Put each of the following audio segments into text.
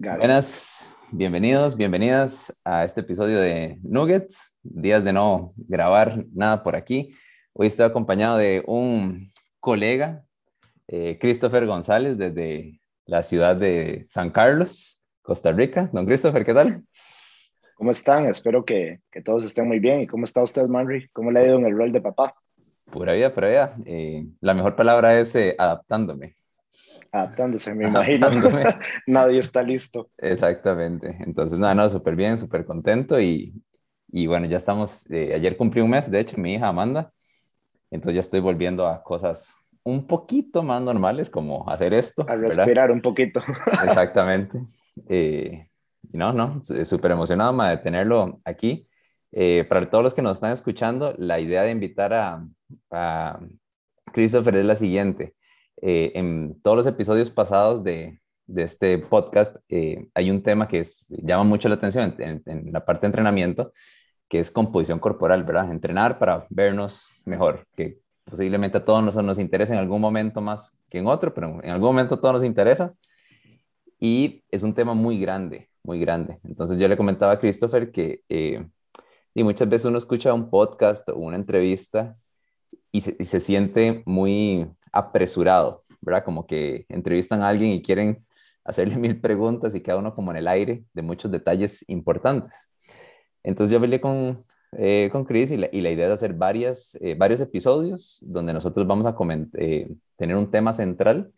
Buenas, bienvenidos, bienvenidas a este episodio de Nuggets. Días de no grabar nada por aquí. Hoy estoy acompañado de un colega, eh, Christopher González, desde la ciudad de San Carlos, Costa Rica. Don Christopher, ¿qué tal? ¿Cómo están? Espero que, que todos estén muy bien. ¿Y cómo está usted, Manry? ¿Cómo le ha ido en el rol de papá? Pura vida, pura vida. Eh, la mejor palabra es eh, adaptándome adaptándose, me imagino. Nadie está listo. Exactamente. Entonces, nada, no, súper bien, súper contento y, y, bueno, ya estamos, eh, ayer cumplí un mes, de hecho, mi hija Amanda, entonces ya estoy volviendo a cosas un poquito más normales, como hacer esto. A respirar un poquito. Exactamente. Eh, no, no, súper emocionado de tenerlo aquí. Eh, para todos los que nos están escuchando, la idea de invitar a, a Christopher es la siguiente. Eh, en todos los episodios pasados de, este podcast eh, hay un tema que es, llama mucho la atención en, la parte de entrenamiento, que es composición corporal, ¿verdad? Entrenar para vernos mejor, que posiblemente a todos nos, nos interesa en algún momento más que en otro, pero en algún momento todo nos interesa. Y es un tema muy grande, muy grande. Entonces yo le comentaba a Christopher que eh, y muchas veces uno escucha un podcast o una entrevista y se, y se siente muy apresurado, ¿verdad? Como que entrevistan a alguien y quieren hacerle mil preguntas y cada uno como en el aire de muchos detalles importantes. Entonces yo hablé con, eh, con Chris y la, y la, idea es hacer varias, eh, varios episodios donde nosotros vamos a eh, tener un tema central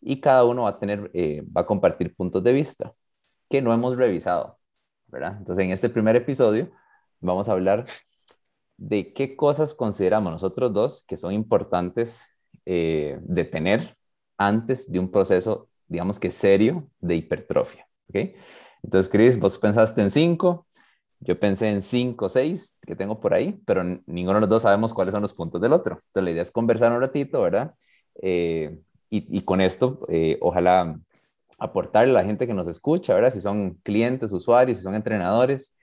y cada uno va a tener, eh, va a compartir puntos de vista que no hemos revisado, ¿verdad? Entonces en este primer episodio vamos a hablar de qué cosas consideramos nosotros dos que son importantes eh, de tener antes de un proceso, digamos que serio, de hipertrofia. ¿ok? Entonces, Chris, vos pensaste en cinco, yo pensé en cinco o seis que tengo por ahí, pero ninguno de los dos sabemos cuáles son los puntos del otro. Entonces, la idea es conversar un ratito, ¿verdad? Eh, y, y, con esto, eh, ojalá aportarle a la gente que nos escucha, ¿verdad? Si son clientes, usuarios, si son entrenadores,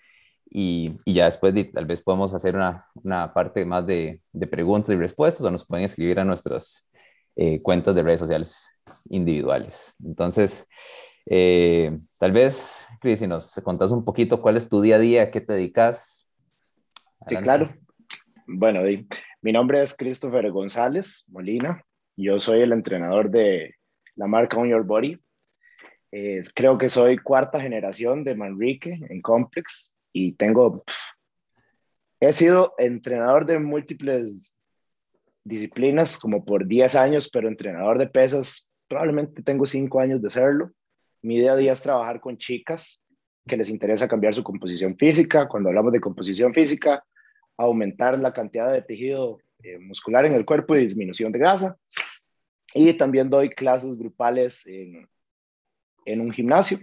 y, y, ya después de, tal vez podemos hacer una, una parte más de, de, preguntas y respuestas o nos pueden escribir a nuestras eh, cuentas de redes sociales individuales. Entonces, eh, tal vez, Cris, si nos contás un poquito cuál es tu día a día, qué te dedicas. Sí, claro. Bueno, mi nombre es Christopher González Molina. Yo soy el entrenador de la marca On Your Body. Eh, creo que soy cuarta generación de Manrique en Complex y tengo, he sido entrenador de múltiples disciplinas como por 10 años, pero entrenador de pesas probablemente tengo 5 años de serlo. Mi día a día es trabajar con chicas que les interesa cambiar su composición física. Cuando hablamos de composición física, aumentar la cantidad de tejido eh, muscular en el cuerpo y disminución de grasa. Y también doy clases grupales en, en un gimnasio.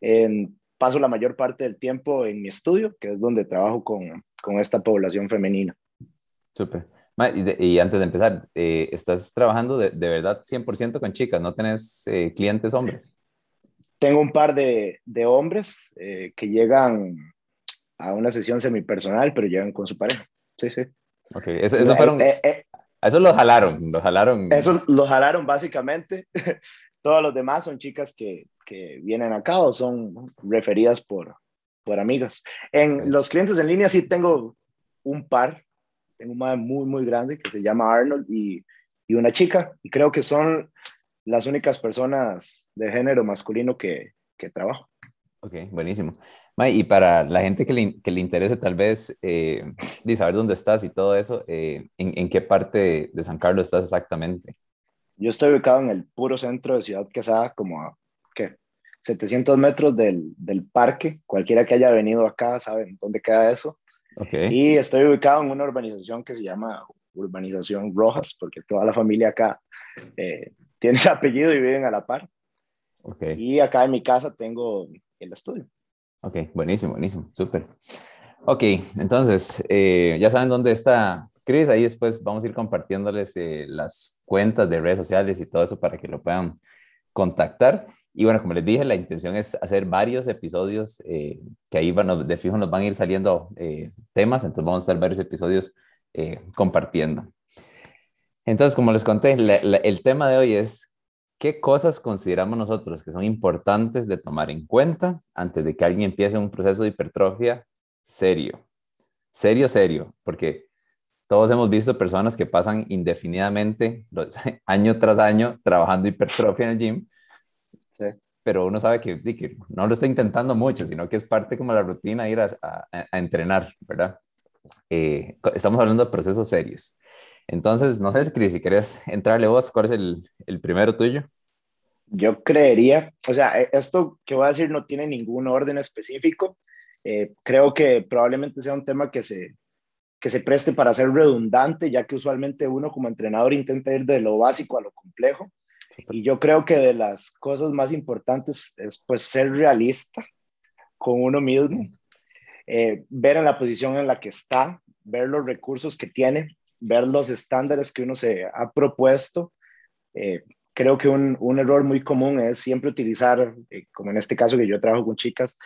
En, paso la mayor parte del tiempo en mi estudio, que es donde trabajo con, con esta población femenina. Súper. Y, antes de empezar, eh, ¿estás trabajando de, de, verdad 100% con chicas? ¿No tenés eh, clientes hombres? Tengo un par de, de hombres eh, que llegan a una sesión semipersonal, pero llegan con su pareja. Sí, sí. Ok, eso, eso fueron... eso lo jalaron, lo jalaron. Eso lo jalaron básicamente. Todos los demás son chicas que, que vienen acá o son referidas por, por amigas. En los clientes en línea sí tengo un par. Tengo un madre muy, muy grande que se llama Arnold y, y, una chica. Y creo que son las únicas personas de género masculino que, que trabajo. Ok, buenísimo. y para la gente que le, que le interese tal vez eh, saber dónde estás y todo eso, eh, ¿en, ¿en, qué parte de San Carlos estás exactamente? Yo estoy ubicado en el puro centro de Ciudad Quesada, como a, ¿qué? 700 metros del, del parque. Cualquiera que haya venido acá sabe dónde queda eso. Okay. Y estoy ubicado en una urbanización que se llama Urbanización Rojas, porque toda la familia acá eh, tiene ese apellido y viven a la par. Okay. Y acá en mi casa tengo el estudio. Ok, buenísimo, buenísimo, súper. Ok, entonces, eh, ya saben dónde está Cris, ahí después vamos a ir compartiéndoles eh, las cuentas de redes sociales y todo eso para que lo puedan contactar. Y bueno, como les dije, la intención es hacer varios episodios eh, que ahí van, de fijo nos van a ir saliendo eh, temas, entonces vamos a estar varios episodios eh, compartiendo. Entonces, como les conté, la, la, el tema de hoy es ¿qué cosas consideramos nosotros que son importantes de tomar en cuenta antes de que alguien empiece un proceso de hipertrofia serio? Serio, serio, porque todos hemos visto personas que pasan indefinidamente, año tras año, trabajando hipertrofia en el gym, pero uno sabe que, no lo está intentando mucho, sino que es parte como la rutina ir a, entrenar, ¿verdad? Eh, estamos hablando de procesos serios. Entonces, no sé, Cris, si querés entrarle vos, ¿cuál es el, el primero tuyo? Yo creería, o sea, e, esto que voy a decir no tiene ningún orden específico. Eh, creo que probablemente sea un tema que se, que se preste para ser redundante, ya que usualmente uno como entrenador intenta ir de lo básico a lo complejo. Y yo creo que de las cosas más importantes es pues ser realista con uno mismo, eh, ver en la posición en la que está, ver los recursos que tiene, ver los estándares que uno se ha propuesto. Eh, creo que un, un, error muy común es siempre utilizar, eh, como en este caso que yo trabajo con chicas,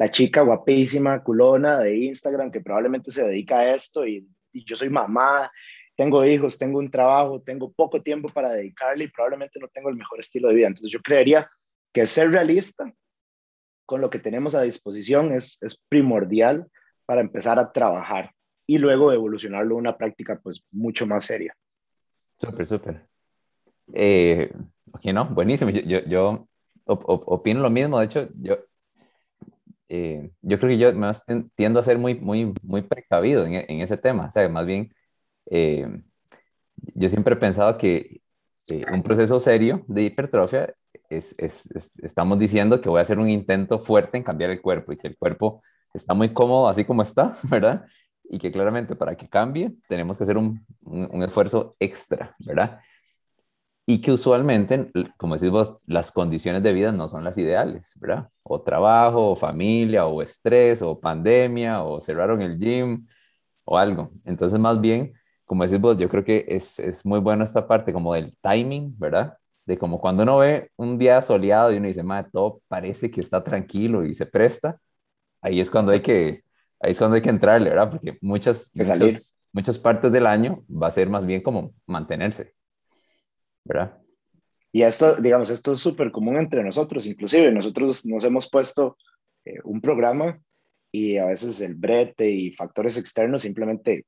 la chica guapísima, culona de Instagram que probablemente se dedica a esto y, yo soy mamá tengo hijos, tengo un trabajo, tengo poco tiempo para dedicarle y probablemente no tengo el mejor estilo de vida. Entonces yo creería que ser realista con lo que tenemos a disposición es, es primordial para empezar a trabajar y luego evolucionarlo a una práctica pues mucho más seria. Súper, súper. Eh, ok, no, buenísimo. Yo, yo, opino lo mismo. De hecho, yo, eh, yo creo que yo me tiendo a ser muy, muy, muy precavido en, en, ese tema. O sea, más bien eh, yo siempre he pensado que eh, un proceso serio de hipertrofia es, es, estamos diciendo que voy a hacer un intento fuerte en cambiar el cuerpo y que el cuerpo está muy cómodo así como está, ¿verdad? Y que claramente para que cambie tenemos que hacer un, un, esfuerzo extra, ¿verdad? Y que usualmente, como decís vos, las condiciones de vida no son las ideales, ¿verdad? O trabajo, o familia, o estrés, o pandemia, o cerraron el gym, o algo. Entonces, más bien, como decís vos, yo creo que es, es muy bueno esta parte como del timing, ¿verdad? De como cuando uno ve un día soleado y uno dice, madre, todo parece que está tranquilo y se presta, ahí es cuando hay que, ahí es cuando hay que entrarle, ¿verdad? Porque muchas, muchas, muchas partes del año va a ser más bien como mantenerse, ¿verdad? Y esto, digamos, esto es súper común entre nosotros, inclusive nosotros nos hemos puesto eh, un programa y a veces el brete y factores externos simplemente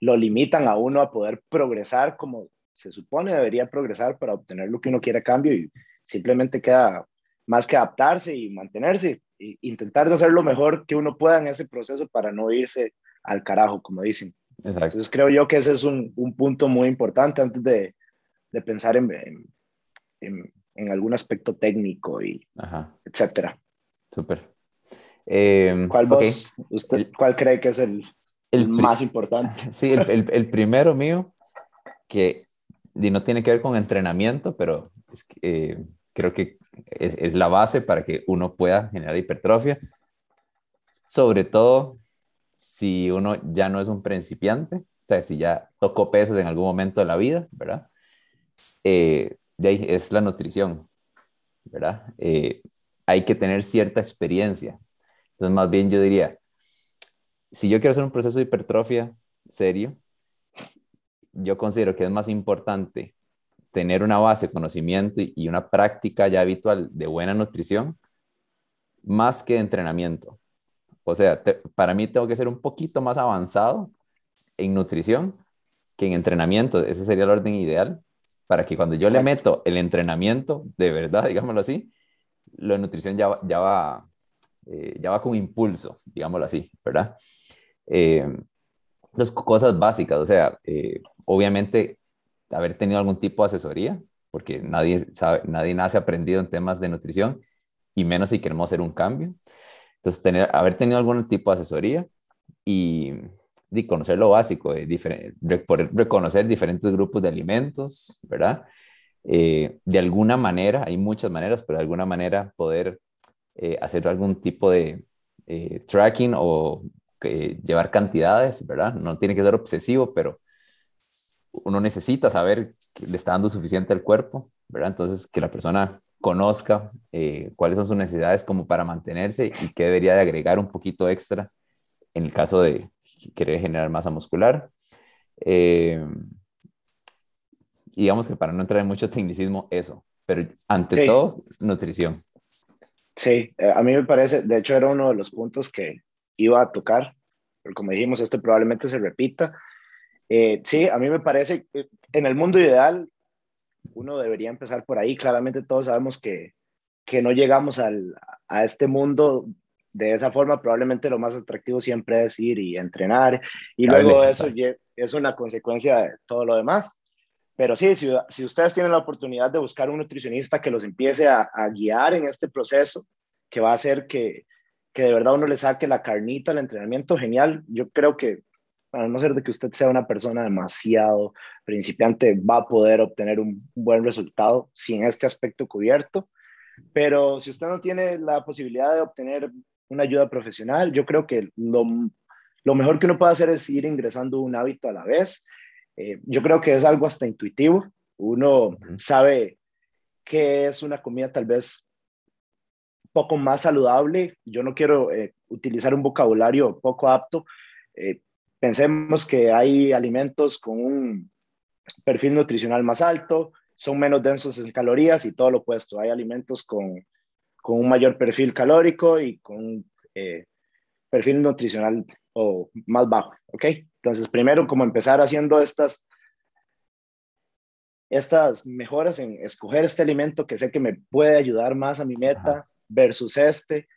lo limitan a uno a poder progresar como se supone debería progresar para obtener lo que uno quiere a cambio y simplemente queda más que adaptarse y mantenerse e intentar hacer lo mejor que uno pueda en ese proceso para no irse al carajo, como dicen. Entonces creo yo que ese es un, un punto muy importante antes de, de pensar en, en, en, algún aspecto técnico y etcétera. Súper. Eh, ¿Cuál, usted, ¿Cuál cree que es el, el más importante. Sí, el, el, primero mío, que y no tiene que ver con entrenamiento, pero es, eh, creo que es, es, la base para que uno pueda generar hipertrofia. Sobre todo si uno ya no es un principiante, o sea, si ya tocó pesos en algún momento de la vida, ¿verdad? Eh, es la nutrición, ¿verdad? Eh, hay que tener cierta experiencia. Entonces, más bien yo diría, si yo quiero hacer un proceso de hipertrofia serio, yo considero que es más importante tener una base, conocimiento y una práctica ya habitual de buena nutrición, más que de entrenamiento. O sea, para mí tengo que ser un poquito más avanzado en nutrición que en entrenamiento. Ese sería el orden ideal para que cuando yo le meto el entrenamiento, de verdad, digámoslo así, la nutrición ya, ya, va, eh, ya va con impulso, digámoslo así, ¿verdad? Eh, las cosas básicas, o sea, eh, obviamente haber tenido algún tipo de asesoría, porque nadie sabe, nadie nace aprendido en temas de nutrición, y menos si queremos hacer un cambio. Entonces, tener, haber tenido algún tipo de asesoría y, y conocer lo básico, de poder reconocer diferentes grupos de alimentos, ¿verdad? Eh, de alguna manera, hay muchas maneras, pero de alguna manera poder eh, hacer algún tipo de tracking o llevar cantidades, ¿verdad? No tiene que ser obsesivo, pero uno necesita saber que le está dando suficiente al cuerpo, ¿verdad? Entonces, que la persona conozca eh, cuáles son sus necesidades como para mantenerse y qué debería de agregar un poquito extra en el caso de querer generar masa muscular. Eh, digamos que para no entrar en mucho tecnicismo, eso, pero ante todo, nutrición. Sí, eh, a mí me parece, de hecho era uno de los puntos que iba a tocar, pero como dijimos, esto probablemente se repita. Eh, sí, a mí me parece, que en el mundo ideal, uno debería empezar por ahí. Claramente todos sabemos que, que no llegamos al, a este mundo de esa forma. Probablemente lo más atractivo siempre es ir y entrenar y luego eso es una consecuencia de todo lo demás. Pero sí, si, si, ustedes tienen la oportunidad de buscar un nutricionista que los empiece a, a, guiar en este proceso, que va a hacer que, que de verdad uno le saque la carnita al entrenamiento, genial. Yo creo que, a no ser de que usted sea una persona demasiado principiante, va a poder obtener un buen resultado sin este aspecto cubierto. Pero si usted no tiene la posibilidad de obtener una ayuda profesional, yo creo que lo, lo mejor que uno puede hacer es ir ingresando un hábito a la vez eh, yo creo que es algo hasta intuitivo. Uno sabe que es una comida tal vez poco más saludable. Yo no quiero eh, utilizar un vocabulario poco apto. Eh, pensemos que hay alimentos con un perfil nutricional más alto, son menos densos en calorías y todo lo opuesto. Hay alimentos con, con un mayor perfil calórico y con perfil nutricional o más bajo, ¿ok? Entonces, primero, como empezar haciendo estas, estas mejoras en escoger este alimento que sé que me puede ayudar más a mi meta versus este.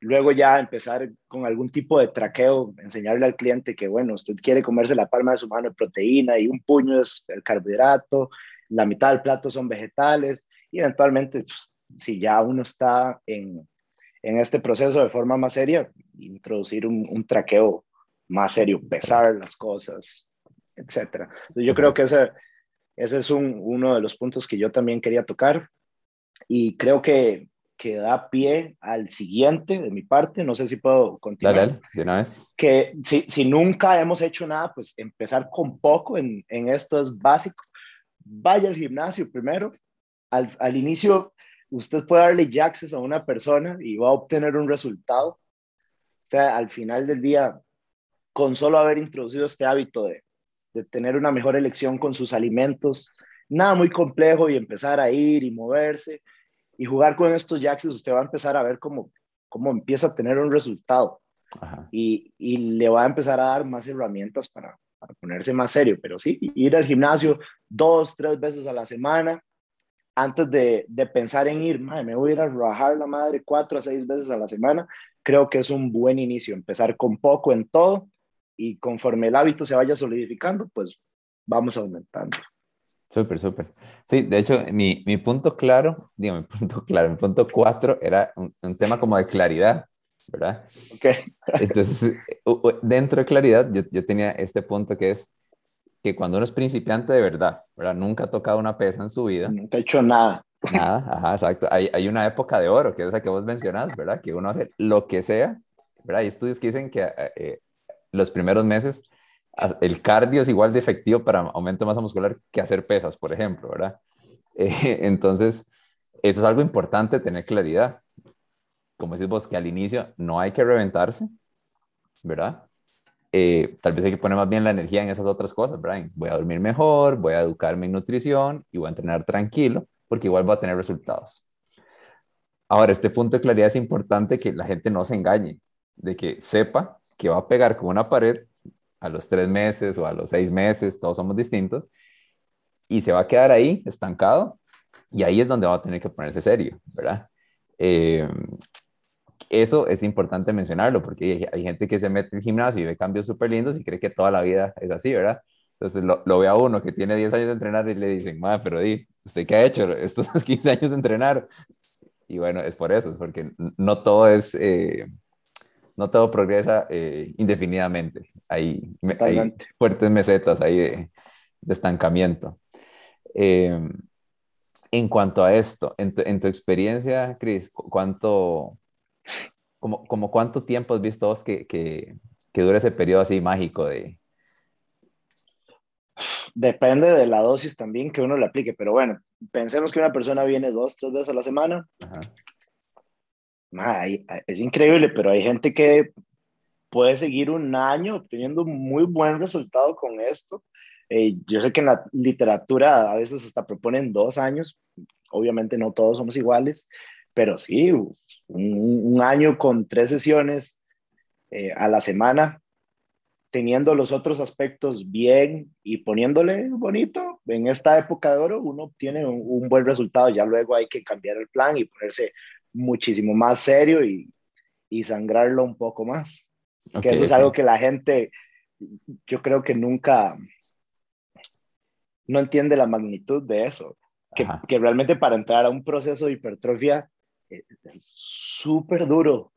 Luego ya empezar con algún tipo de traqueo, enseñarle al cliente que, bueno, usted quiere comerse la palma de su mano de proteína y un puño es el carbohidrato, la mitad del plato son vegetales y eventualmente, pues, si ya uno está en, en, este proceso de forma más seria, introducir un, un traqueo más serio, pesar las cosas, etcétera. Yo creo que ese, ese es un, uno de los puntos que yo también quería tocar y creo que, que da pie al siguiente de mi parte. No sé si puedo continuar. Dale, de una vez. Que si, si, nunca hemos hecho nada, pues empezar con poco en, en esto es básico. Vaya al gimnasio primero. Al, al inicio, usted puede darle access a una persona y va a obtener un resultado. O sea, al final del día, con solo haber introducido este hábito de, de tener una mejor elección con sus alimentos, nada muy complejo y empezar a ir y moverse y jugar con estos jaxes, usted va a empezar a ver cómo, cómo empieza a tener un resultado y, y, le va a empezar a dar más herramientas para, para, ponerse más serio. Pero sí, ir al gimnasio dos, tres veces a la semana antes de, de pensar en ir, me voy a ir a rajar la madre cuatro a seis veces a la semana, creo que es un buen inicio, empezar con poco en todo y conforme el hábito se vaya solidificando, pues vamos aumentando. Súper, súper. Sí, de hecho, mi, mi, punto claro, digo, mi punto claro, mi punto cuatro era un, tema como de claridad, ¿verdad? Ok. Entonces, dentro de claridad, yo, yo, tenía este punto que es que cuando uno es principiante de verdad, ¿verdad? Nunca ha tocado una pesa en su vida. Nunca ha hecho nada. Nada, ajá, exacto. Hay, hay una época de oro, que es esa que vos mencionas, ¿verdad? Que uno hace lo que sea, ¿verdad? Hay estudios que dicen que eh, los primeros meses, el cardio es igual de efectivo para aumento de masa muscular que hacer pesas, por ejemplo, ¿verdad? Eh, entonces, eso es algo importante, tener claridad. Como decís vos, que al inicio no hay que reventarse, ¿verdad? Eh, tal vez hay que poner más bien la energía en esas otras cosas, ¿verdad? Voy a dormir mejor, voy a educarme en nutrición y voy a entrenar tranquilo, porque igual voy a tener resultados. Ahora, este punto de claridad es importante que la gente no se engañe, de que sepa que va a pegar con una pared a los tres meses o a los seis meses, todos somos distintos, y se va a quedar ahí estancado, y ahí es donde va a tener que ponerse serio, ¿verdad? Eh, eso es importante mencionarlo, porque hay gente que se mete en gimnasio y ve cambios súper lindos y cree que toda la vida es así, ¿verdad? Entonces lo, lo, ve a uno que tiene 10 años de entrenar y le dicen, madre, pero di, ¿usted qué ha hecho estos 15 años de entrenar? Y bueno, es por eso, es porque no todo es, eh, no todo progresa eh, indefinidamente. Hay, hay, fuertes mesetas ahí de, estancamiento. Em, en cuanto a esto, en tu, en tu experiencia, Cris, ¿cuánto, como, como, cuánto tiempo has visto vos que, que, que dura ese periodo así mágico de... Depende de la dosis también que uno le aplique, pero bueno, pensemos que una persona viene dos, tres veces a la semana. Ajá es increíble, pero hay gente que puede seguir un año obteniendo muy buen resultado con esto. Eh, yo sé que en la literatura a veces hasta proponen dos años obviamente no todos somos iguales, pero sí, un, año con tres sesiones eh, a la semana, teniendo los otros aspectos bien y poniéndole bonito, en esta época de oro uno obtiene un, buen resultado, ya luego hay que cambiar el plan y ponerse muchísimo más serio y, y sangrarlo un poco más. que eso es algo que la gente, yo creo que nunca, no entiende la magnitud de eso. Que, que, realmente para entrar a un proceso de hipertrofia es súper duro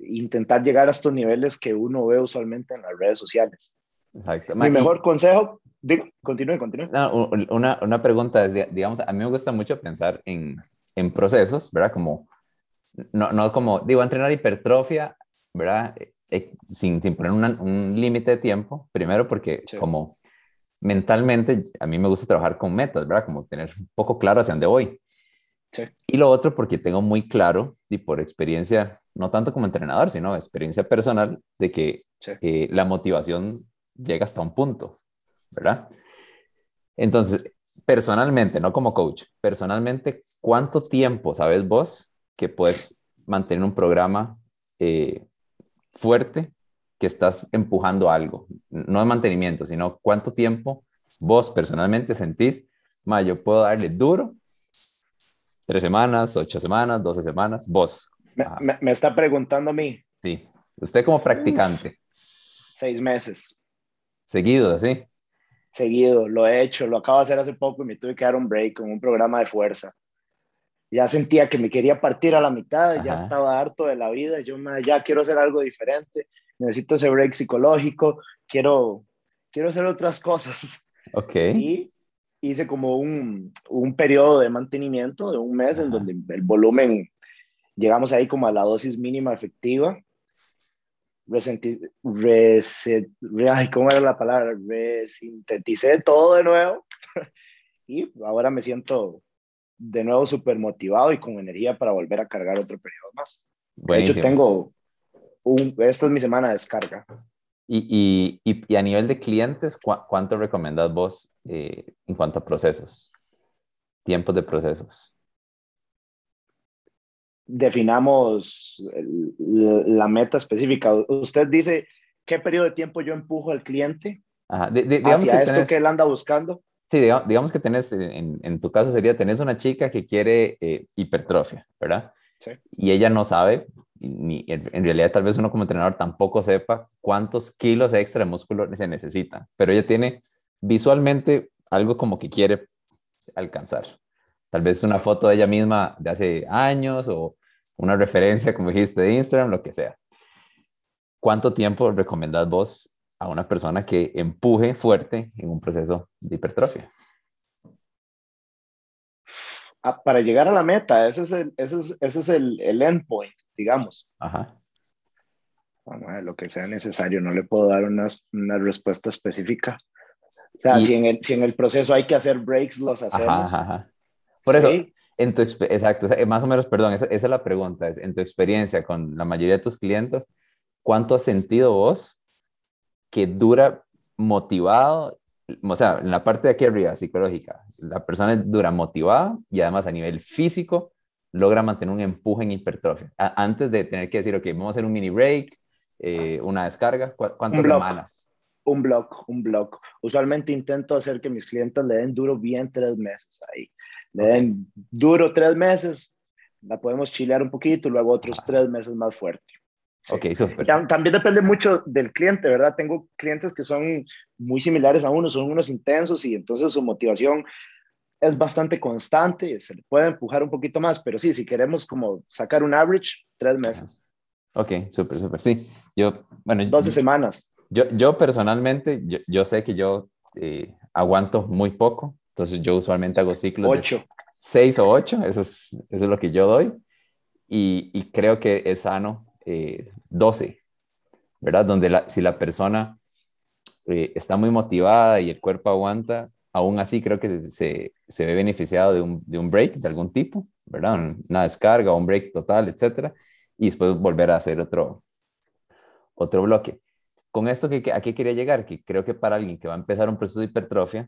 intentar llegar a estos niveles que uno ve usualmente en las redes sociales. Exacto. Mi mejor consejo, continúe, continúe. una, una, pregunta es, digamos, a mí me gusta mucho pensar en, en procesos, ¿verdad? Como, no, no como, digo, entrenar hipertrofia, ¿verdad? Eh, eh, sin, sin poner un límite de tiempo, primero porque como mentalmente a mí me gusta trabajar con metas, ¿verdad? Como tener un poco claro hacia dónde voy. Y lo otro porque tengo muy claro, y por experiencia, no tanto como entrenador, sino experiencia personal, de que eh, la motivación llega hasta un punto, ¿verdad? Entonces, personalmente, no como coach, personalmente, ¿cuánto tiempo sabes vos que puedes mantener un programa eh, fuerte que estás empujando algo? No de mantenimiento, sino cuánto tiempo vos personalmente sentís, ma, yo puedo darle duro tres semanas, ocho semanas, doce semanas, vos. Me, está preguntando a mí. Sí, usted como practicante. seis meses. Seguido, ¿sí? Seguido, lo he hecho, lo acabo de hacer hace poco y me tuve que dar un break con un programa de fuerza. Ya sentía que me quería partir a la mitad, ya estaba harto de la vida, yo ya quiero hacer algo diferente, necesito ese break psicológico, quiero, quiero hacer otras cosas. Ok. Y hice como un, un periodo de mantenimiento de un mes en donde el volumen, llegamos ahí como a la dosis mínima efectiva. Resenti, reset, ¿Cómo era la palabra? Resinteticé todo de nuevo y ahora me siento de nuevo súper motivado y con energía para volver a cargar otro periodo más. De hecho, tengo un, esta es mi semana de descarga. Y, y, y, a nivel de clientes, ¿cuánto recomendás vos eh, en cuanto a procesos? Tiempos de procesos. Definamos la meta específica. Usted dice, ¿qué periodo de tiempo yo empujo al cliente Ajá. digamos hacia que esto que él anda buscando? Sí, digamos que tenés, en, en, tu caso sería, tenés una chica que quiere eh, hipertrofia, ¿verdad? Sí. Y ella no sabe ni, en realidad tal vez uno como entrenador tampoco sepa cuántos kilos extra de músculo se necesita, pero ella tiene visualmente algo como que quiere alcanzar. Tal vez una foto de ella misma de hace años o una referencia, como dijiste, de Instagram, lo que sea. ¿Cuánto tiempo recomendás vos a una persona que empuje fuerte en un proceso de hipertrofia? Ah, para llegar a la meta, ese es el, ese es, ese es el, el endpoint digamos. Ajá. Ver, lo que sea necesario, no le puedo dar una, una respuesta específica. O sea, si, en el, si en el proceso hay que hacer breaks, los hacemos. Ajá, Por eso, en tu exacto, más o menos, perdón, esa, esa, es la pregunta, es en tu experiencia con la mayoría de tus clientes, ¿cuánto has sentido vos que dura motivado? O sea, en la parte de aquí arriba, psicológica, la persona dura motivada y además a nivel físico logra mantener un empuje en hipertrofia. antes de tener que decir, ok, vamos a hacer un mini break, eh, una descarga, ¿cuántas semanas? Un block, un block. Usualmente intento hacer que mis clientes le den duro bien tres meses ahí. Le den duro tres meses, la podemos chilear un poquito, luego otros tres meses más fuerte. Ok, También depende mucho del cliente, ¿verdad? Tengo clientes que son muy similares a uno, son unos intensos y entonces su motivación es bastante constante, se le puede empujar un poquito más, pero sí, si queremos como sacar un average, tres meses. Ok, súper, súper, sí. Yo, bueno. 12 semanas. Yo, yo personalmente, yo, yo sé que yo eh, aguanto muy poco, entonces yo usualmente hago ciclos ocho. de seis o ocho, eso es, eso es lo que yo doy, y, y creo que es sano eh, 12, ¿verdad? Donde la, si la persona eh, está muy motivada y el cuerpo aguanta, aún así creo que se, se ve beneficiado de un, de un, break de algún tipo, ¿verdad? Una descarga, un break total, etcétera, y después volver a hacer otro, otro bloque. Con esto, que, ¿a qué quería llegar? Que creo que para alguien que va a empezar un proceso de hipertrofia,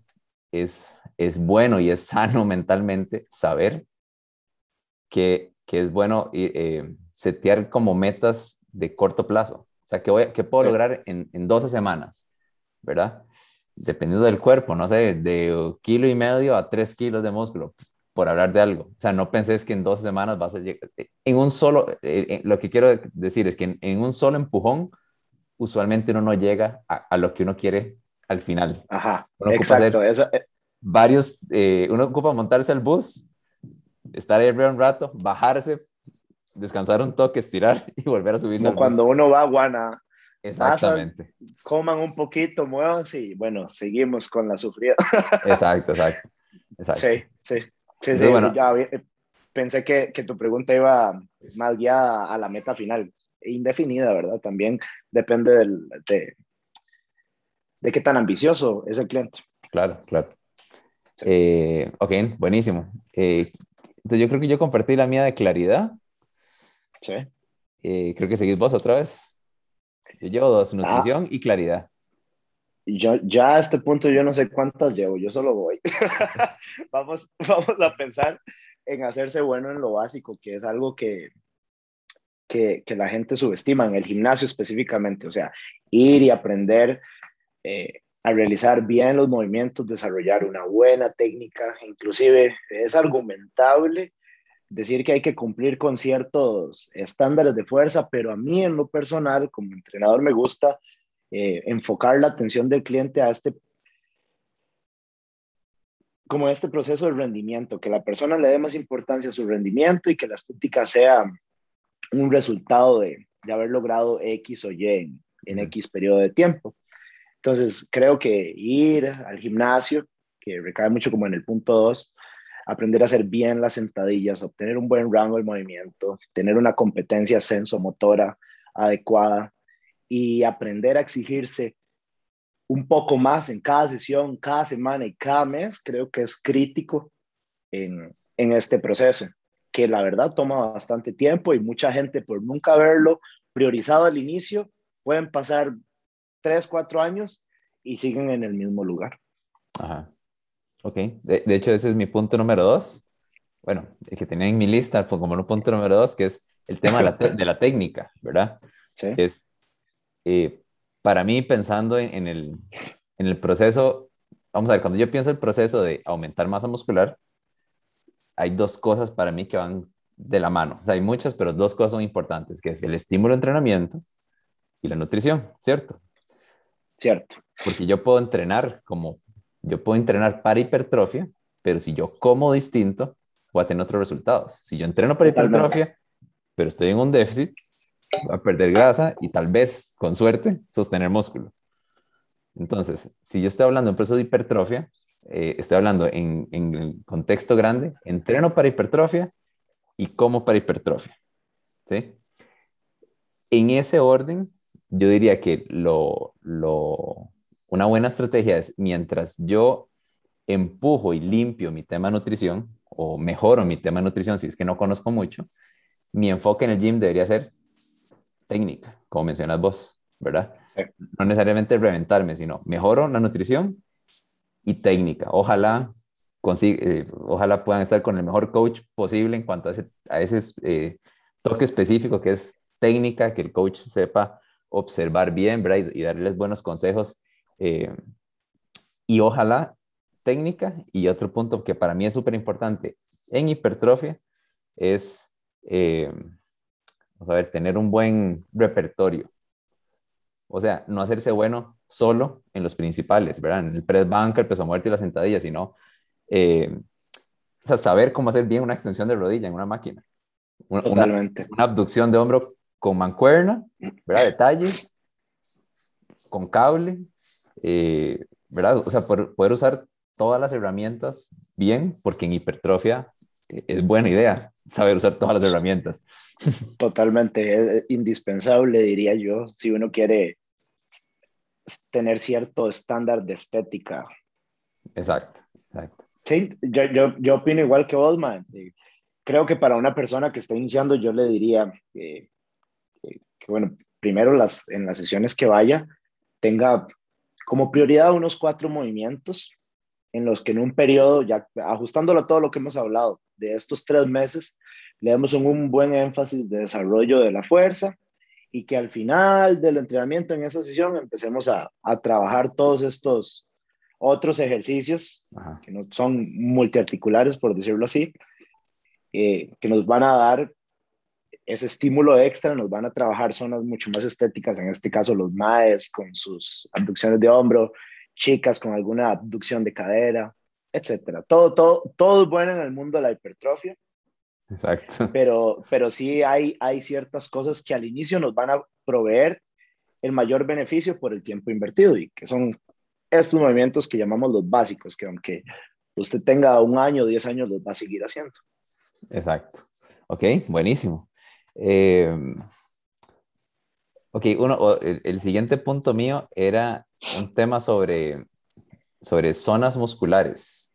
es, es bueno y es sano mentalmente saber que, que es bueno eh, setear como metas de corto plazo. O sea, que, voy, que puedo lograr en, en 12 semanas, ¿verdad? Dependiendo del cuerpo, no sé, de kilo y medio a 3 kilos de músculo, por hablar de algo. O sea, no penses que en 12 semanas vas a llegar. En un solo, eh, eh, lo que quiero decir es que en, un solo empujón, usualmente uno no llega a, a lo que uno quiere al final. Ajá, uno exacto. Eh, varios, uno ocupa montarse al bus, estar ahí un rato, bajarse, descansar un toque, estirar y volver a subirse. Como cuando uno va a Guana. Exactamente. coman un poquito, muévanse y bueno, seguimos con la sufrida. exacto, exacto, exacto. Sí, sí. Sí, sí, bueno. ya eh, pensé que, que, tu pregunta iba más guiada a la meta final. Indefinida, ¿verdad? También depende del, de, de qué tan ambicioso es el cliente. Claro, claro. Eh, ok, buenísimo. Eh, entonces yo creo que yo compartí la mía de claridad. Sí. Eh, creo que seguís vos otra vez. Yo llevo dos, nutrición y claridad. Yo, ya a este punto yo no sé cuántas llevo, yo solo voy. vamos, vamos a pensar en hacerse bueno en lo básico, que es algo que, que, la gente subestima, en el gimnasio específicamente, o sea, ir y aprender eh, a realizar bien los movimientos, desarrollar una buena técnica, inclusive es argumentable decir que hay que cumplir con ciertos estándares de fuerza, pero a mí en lo personal, como entrenador, me gusta eh, enfocar la atención del cliente a este como este proceso de rendimiento, que la persona le dé más importancia a su rendimiento y que la estética sea un resultado de, de haber logrado X o Y en, en X periodo de tiempo. Entonces, creo que ir al gimnasio, que recae mucho como en el punto 2, aprender a hacer bien las sentadillas, obtener un buen rango de movimiento, tener una competencia sensomotora adecuada y aprender a exigirse un poco más en cada sesión, cada semana y cada mes, creo que es crítico en, en este proceso, que la verdad toma bastante tiempo y mucha gente por nunca haberlo priorizado al inicio, pueden pasar tres, cuatro años y siguen en el mismo lugar. Ajá. Ok. De, hecho, ese es mi punto número dos. Bueno, el que tenía en mi lista pues, como un punto número dos, que es el tema de la, de la técnica, ¿verdad? Sí. es, eh, para mí, pensando en, el, en el proceso, vamos a ver, cuando yo pienso el proceso de aumentar masa muscular, hay dos cosas para mí que van de la mano. O sea, hay muchas, pero dos cosas son importantes, que es el estímulo de entrenamiento y la nutrición, ¿cierto? Cierto. Porque yo puedo entrenar como, yo puedo entrenar para hipertrofia, pero si yo como distinto, voy a tener otros resultados. Si yo entreno para hipertrofia, pero estoy en un déficit, voy a perder grasa y tal vez, con suerte, sostener músculo. Entonces, si yo estoy hablando de un proceso de hipertrofia, eh, estoy hablando en, en el contexto grande, entreno para hipertrofia y como para hipertrofia. ¿Sí? En ese orden, yo diría que lo, lo, una buena estrategia es mientras yo empujo y limpio mi tema de nutrición o mejoro mi tema de nutrición si es que no conozco mucho, mi enfoque en el gym debería ser técnica, como mencionas vos, ¿verdad? No necesariamente reventarme, sino mejoro la nutrición y técnica. Ojalá consiga, eh, ojalá puedan estar con el mejor coach posible en cuanto a ese, ese eh, toque específico que es técnica, que el coach sepa observar bien, ¿verdad? Y, darles buenos consejos. Eh, y ojalá técnica. Y otro punto que para mí es súper importante en hipertrofia es, vamos a ver, tener un buen repertorio. O sea, no hacerse bueno solo en los principales, ¿verdad? En el press banca, el peso muerto y la sentadilla, sino eh, o sea, saber cómo hacer bien una extensión de rodilla en una máquina. Totalmente. una abducción de hombro con mancuerna, ¿verdad? Detalles, con cable, eh, ¿verdad? O sea, poder, usar todas las herramientas bien, porque en hipertrofia es buena idea saber usar todas las herramientas. Totalmente, es indispensable, diría yo, si uno quiere tener cierto estándar de estética. Exacto, exacto. Sí, yo, yo, yo opino igual que Osman. Creo que para una persona que está iniciando, yo le diría, que que bueno, primero las, en las sesiones que vaya, tenga como prioridad unos cuatro movimientos en los que en un periodo, ya ajustándolo a todo lo que hemos hablado, de estos tres meses, le damos un, buen énfasis de desarrollo de la fuerza y que al final del entrenamiento en esa sesión empecemos a, trabajar todos estos otros ejercicios que no son multiarticulares, por decirlo así, eh, que nos van a dar ese estímulo extra, nos van a trabajar zonas mucho más estéticas, en este caso los maes con sus abducciones de hombro, chicas con alguna abducción de cadera, etcétera. Todo, todo, todo es bueno en el mundo de la hipertrofia. Exacto. Pero, pero sí hay, hay ciertas cosas que al inicio nos van a proveer el mayor beneficio por el tiempo invertido y que son estos movimientos que llamamos los básicos, que aunque usted tenga un año, diez años, los va a seguir haciendo. Exacto. Ok, buenísimo. Eh, ok, uno, el, siguiente punto mío era un tema sobre, sobre zonas musculares.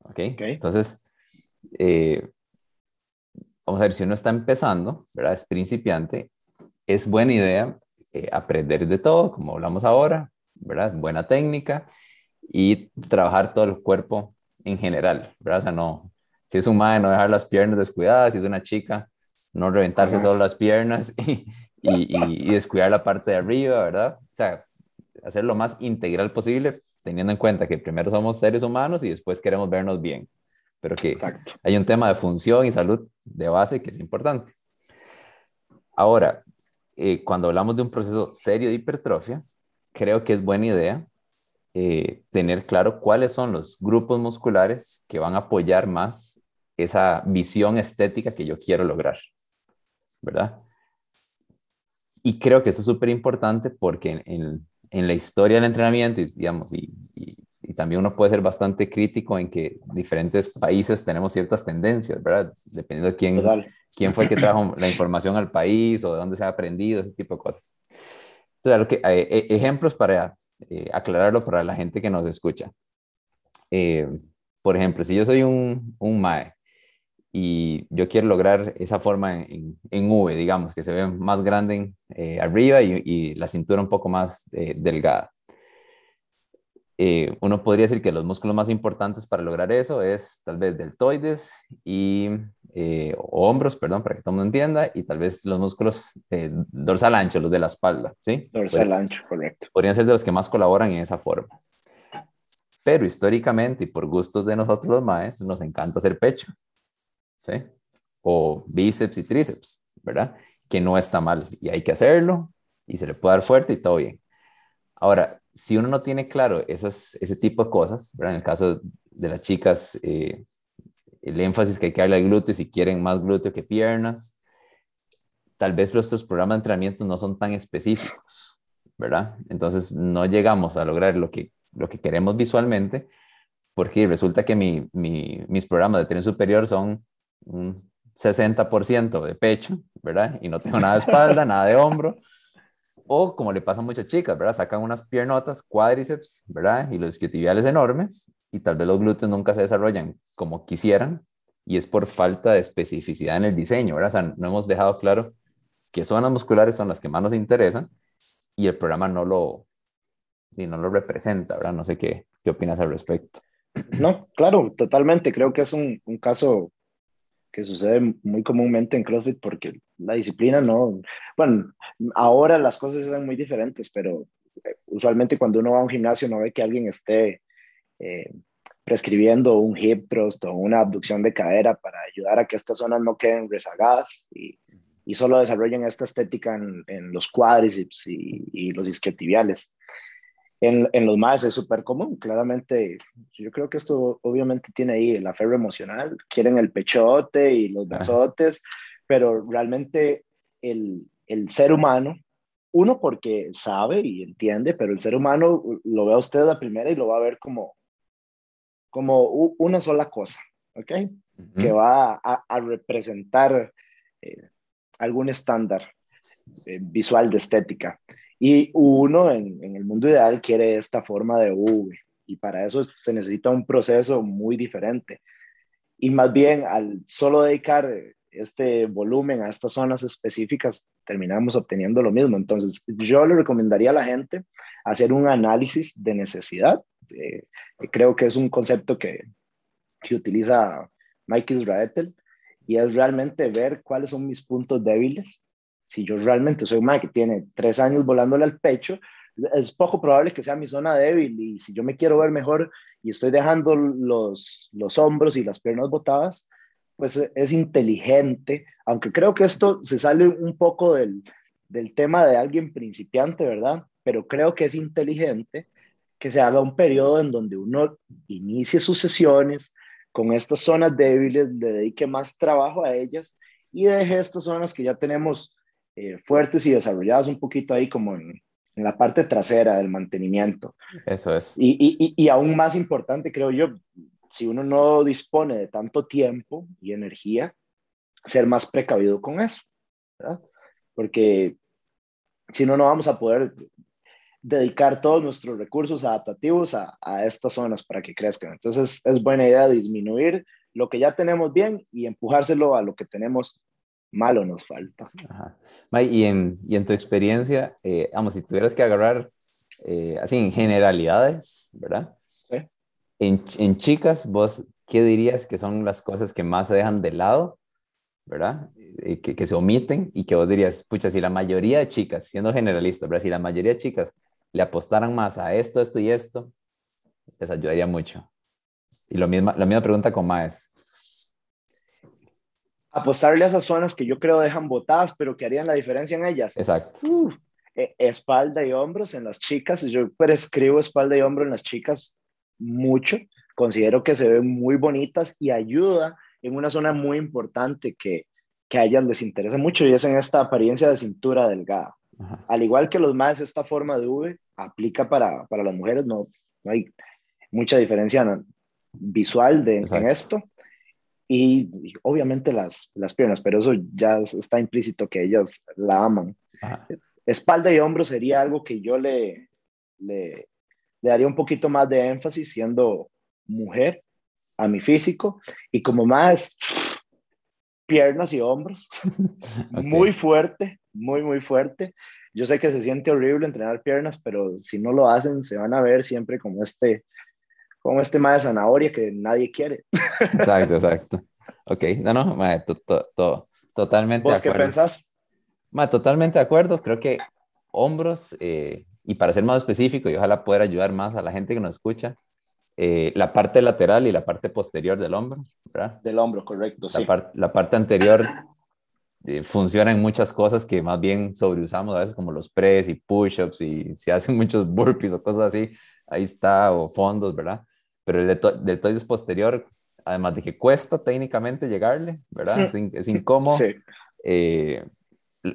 Ok, okay. entonces, eh, vamos a ver, si uno está empezando, ¿verdad? Es principiante, es buena idea eh, aprender de todo, como hablamos ahora, ¿verdad? Es buena técnica y trabajar todo el cuerpo en general, ¿verdad? O sea, no, si es un madre, no dejar las piernas descuidadas, si es una chica, no reventarse solo las piernas y, y, y, descuidar la parte de arriba, ¿verdad? O sea, hacer lo más integral posible, teniendo en cuenta que primero somos seres humanos y después queremos vernos bien, pero que hay un tema de función y salud de base que es importante. Ahora, eh, cuando hablamos de un proceso serio de hipertrofia, creo que es buena idea eh, tener claro cuáles son los grupos musculares que van a apoyar más esa visión estética que yo quiero lograr, ¿verdad? Y creo que eso es súper importante porque en, en, la historia del entrenamiento, digamos, y, y, también uno puede ser bastante crítico en que diferentes países tenemos ciertas tendencias, ¿verdad? Dependiendo de quién, quién fue el que trajo la información al país o de dónde se ha aprendido, ese tipo de cosas. Entonces, que, eh, eh, ejemplos para eh, aclararlo para la gente que nos escucha. por ejemplo, si yo soy un, un MAE y yo quiero lograr esa forma en, en, V, digamos, que se ve más grande eh, arriba y, la cintura un poco más eh, delgada. Eh, uno podría decir que los músculos más importantes para lograr eso es tal vez deltoides y o hombros, perdón, para que todo el mundo entienda, y tal vez los músculos dorsal ancho, los de la espalda, ¿sí? Dorsal ancho, correcto. Podrían ser de los que más colaboran en esa forma. Pero históricamente y por gustos de nosotros los maes, nos encanta hacer pecho. ¿sí? O bíceps y tríceps, ¿verdad? Que no está mal y hay que hacerlo y se le puede dar fuerte y todo bien. Ahora, si uno no tiene claro esas, ese tipo de cosas, ¿verdad? En el caso de las chicas, eh, el énfasis que hay que darle al glúteo si quieren más glúteo que piernas, tal vez nuestros programas de entrenamiento no son tan específicos, ¿verdad? Entonces no llegamos a lograr lo que, lo que queremos visualmente, porque resulta que mi, mi, mis programas de tren superior son un 60% de pecho, ¿verdad? Y no tengo nada de espalda, nada de hombro. O como le pasa a muchas chicas, ¿verdad? Sacan unas piernotas, cuádriceps, ¿verdad? Y los isquiotibiales enormes y tal vez los glúteos nunca se desarrollan como quisieran y es por falta de especificidad en el diseño, ¿verdad? O sea, no hemos dejado claro qué zonas musculares son las que más nos interesan y el programa no lo, y no lo representa, ¿verdad? No sé qué, qué opinas al respecto. No, claro, totalmente. Creo que es un, un caso que sucede muy comúnmente en CrossFit porque la disciplina no, bueno, ahora las cosas son muy diferentes, pero eh, usualmente cuando uno va a un gimnasio no ve que alguien esté eh, prescribiendo un hip thrust o una abducción de cadera para ayudar a que estas zonas no queden rezagadas y, y solo desarrollen esta estética en, en los cuádriceps y, y los isquiotibiales en, los más es súper común, claramente. Yo creo que esto obviamente tiene ahí el aferro emocional, quieren el pechote y los brazotes, pero realmente el, el ser humano, uno porque sabe y entiende, pero el ser humano lo ve a usted la primera y lo va a ver como, como una sola cosa, ¿ok? Que va a, representar eh, algún estándar eh, visual de estética. Y uno en, el mundo ideal quiere esta forma de V y para eso se necesita un proceso muy diferente. Y más bien al solo dedicar este volumen a estas zonas específicas, terminamos obteniendo lo mismo. Entonces, yo le recomendaría a la gente hacer un análisis de necesidad. Eh, creo que es un concepto que, que utiliza Mike Israetel y es realmente ver cuáles son mis puntos débiles. Si yo realmente soy un Mike que tiene tres años volándole al pecho, es poco probable que sea mi zona débil y si yo me quiero ver mejor y estoy dejando los, los hombros y las piernas botadas, pues es inteligente, aunque creo que esto se sale un poco del, del tema de alguien principiante, ¿verdad? Pero creo que es inteligente que se haga un periodo en donde uno inicie sus sesiones con estas zonas débiles, le dedique más trabajo a ellas y deje estas zonas que ya tenemos eh, fuertes y desarrolladas un poquito ahí como en, en la parte trasera del mantenimiento. Eso es. Y, y, y, aún más importante, creo yo, si uno no dispone de tanto tiempo y energía, ser más precavido con eso, ¿verdad? Porque si no, no vamos a poder dedicar todos nuestros recursos adaptativos a, a, estas zonas para que crezcan. Entonces es buena idea disminuir lo que ya tenemos bien y empujárselo a lo que tenemos malo nos falta. Ajá. y, en, y en tu experiencia, eh, vamos, si tuvieras que agarrar eh, así en generalidades, ¿verdad? Sí. En, en, chicas, vos, ¿qué dirías que son las cosas que más se dejan de lado, ¿verdad? Eh, que, que, se omiten y que vos dirías, pucha, si la mayoría de chicas, siendo generalista, ¿verdad? Si la mayoría de chicas le apostaran más a esto, esto y esto, les ayudaría mucho. Y lo misma, la misma pregunta con Maes apostarle a esas zonas que yo creo dejan botadas, pero que harían la diferencia en ellas. Exacto. E, espalda y hombros en las chicas. Yo prescribo espalda y hombro en las chicas mucho. Considero que se ven muy bonitas y ayuda en una zona muy importante que, que a ellas les interesa mucho y es en esta apariencia de cintura delgada. Al igual que los más, esta forma de V aplica para, para las mujeres, no, no hay mucha diferencia visual de, en esto y, obviamente las, las piernas, pero eso ya está implícito que ellas la aman. Espalda y hombro sería algo que yo le, le, le daría un poquito más de énfasis siendo mujer a mi físico y como más piernas y hombros, muy fuerte, muy, muy fuerte. Yo sé que se siente horrible entrenar piernas, pero si no lo hacen, se van a ver siempre como este como este más de zanahoria que nadie quiere. Exacto, exacto. Ok, no, no, totalmente ¿Vos qué pensás? totalmente de acuerdo. Creo que hombros, eh, y para ser más específico, y ojalá poder ayudar más a la gente que nos escucha, eh, la parte lateral y la parte posterior del hombro, ¿verdad? Del hombro, correcto, la sí. la parte anterior eh, funciona en muchas cosas que más bien sobreusamos a veces, como los press y push-ups, y se hacen muchos burpees o cosas así, ahí está, o fondos, ¿verdad? Pero el deltoides posterior, además de que cuesta técnicamente llegarle, ¿verdad? Es, incómodo. Sí. Eh,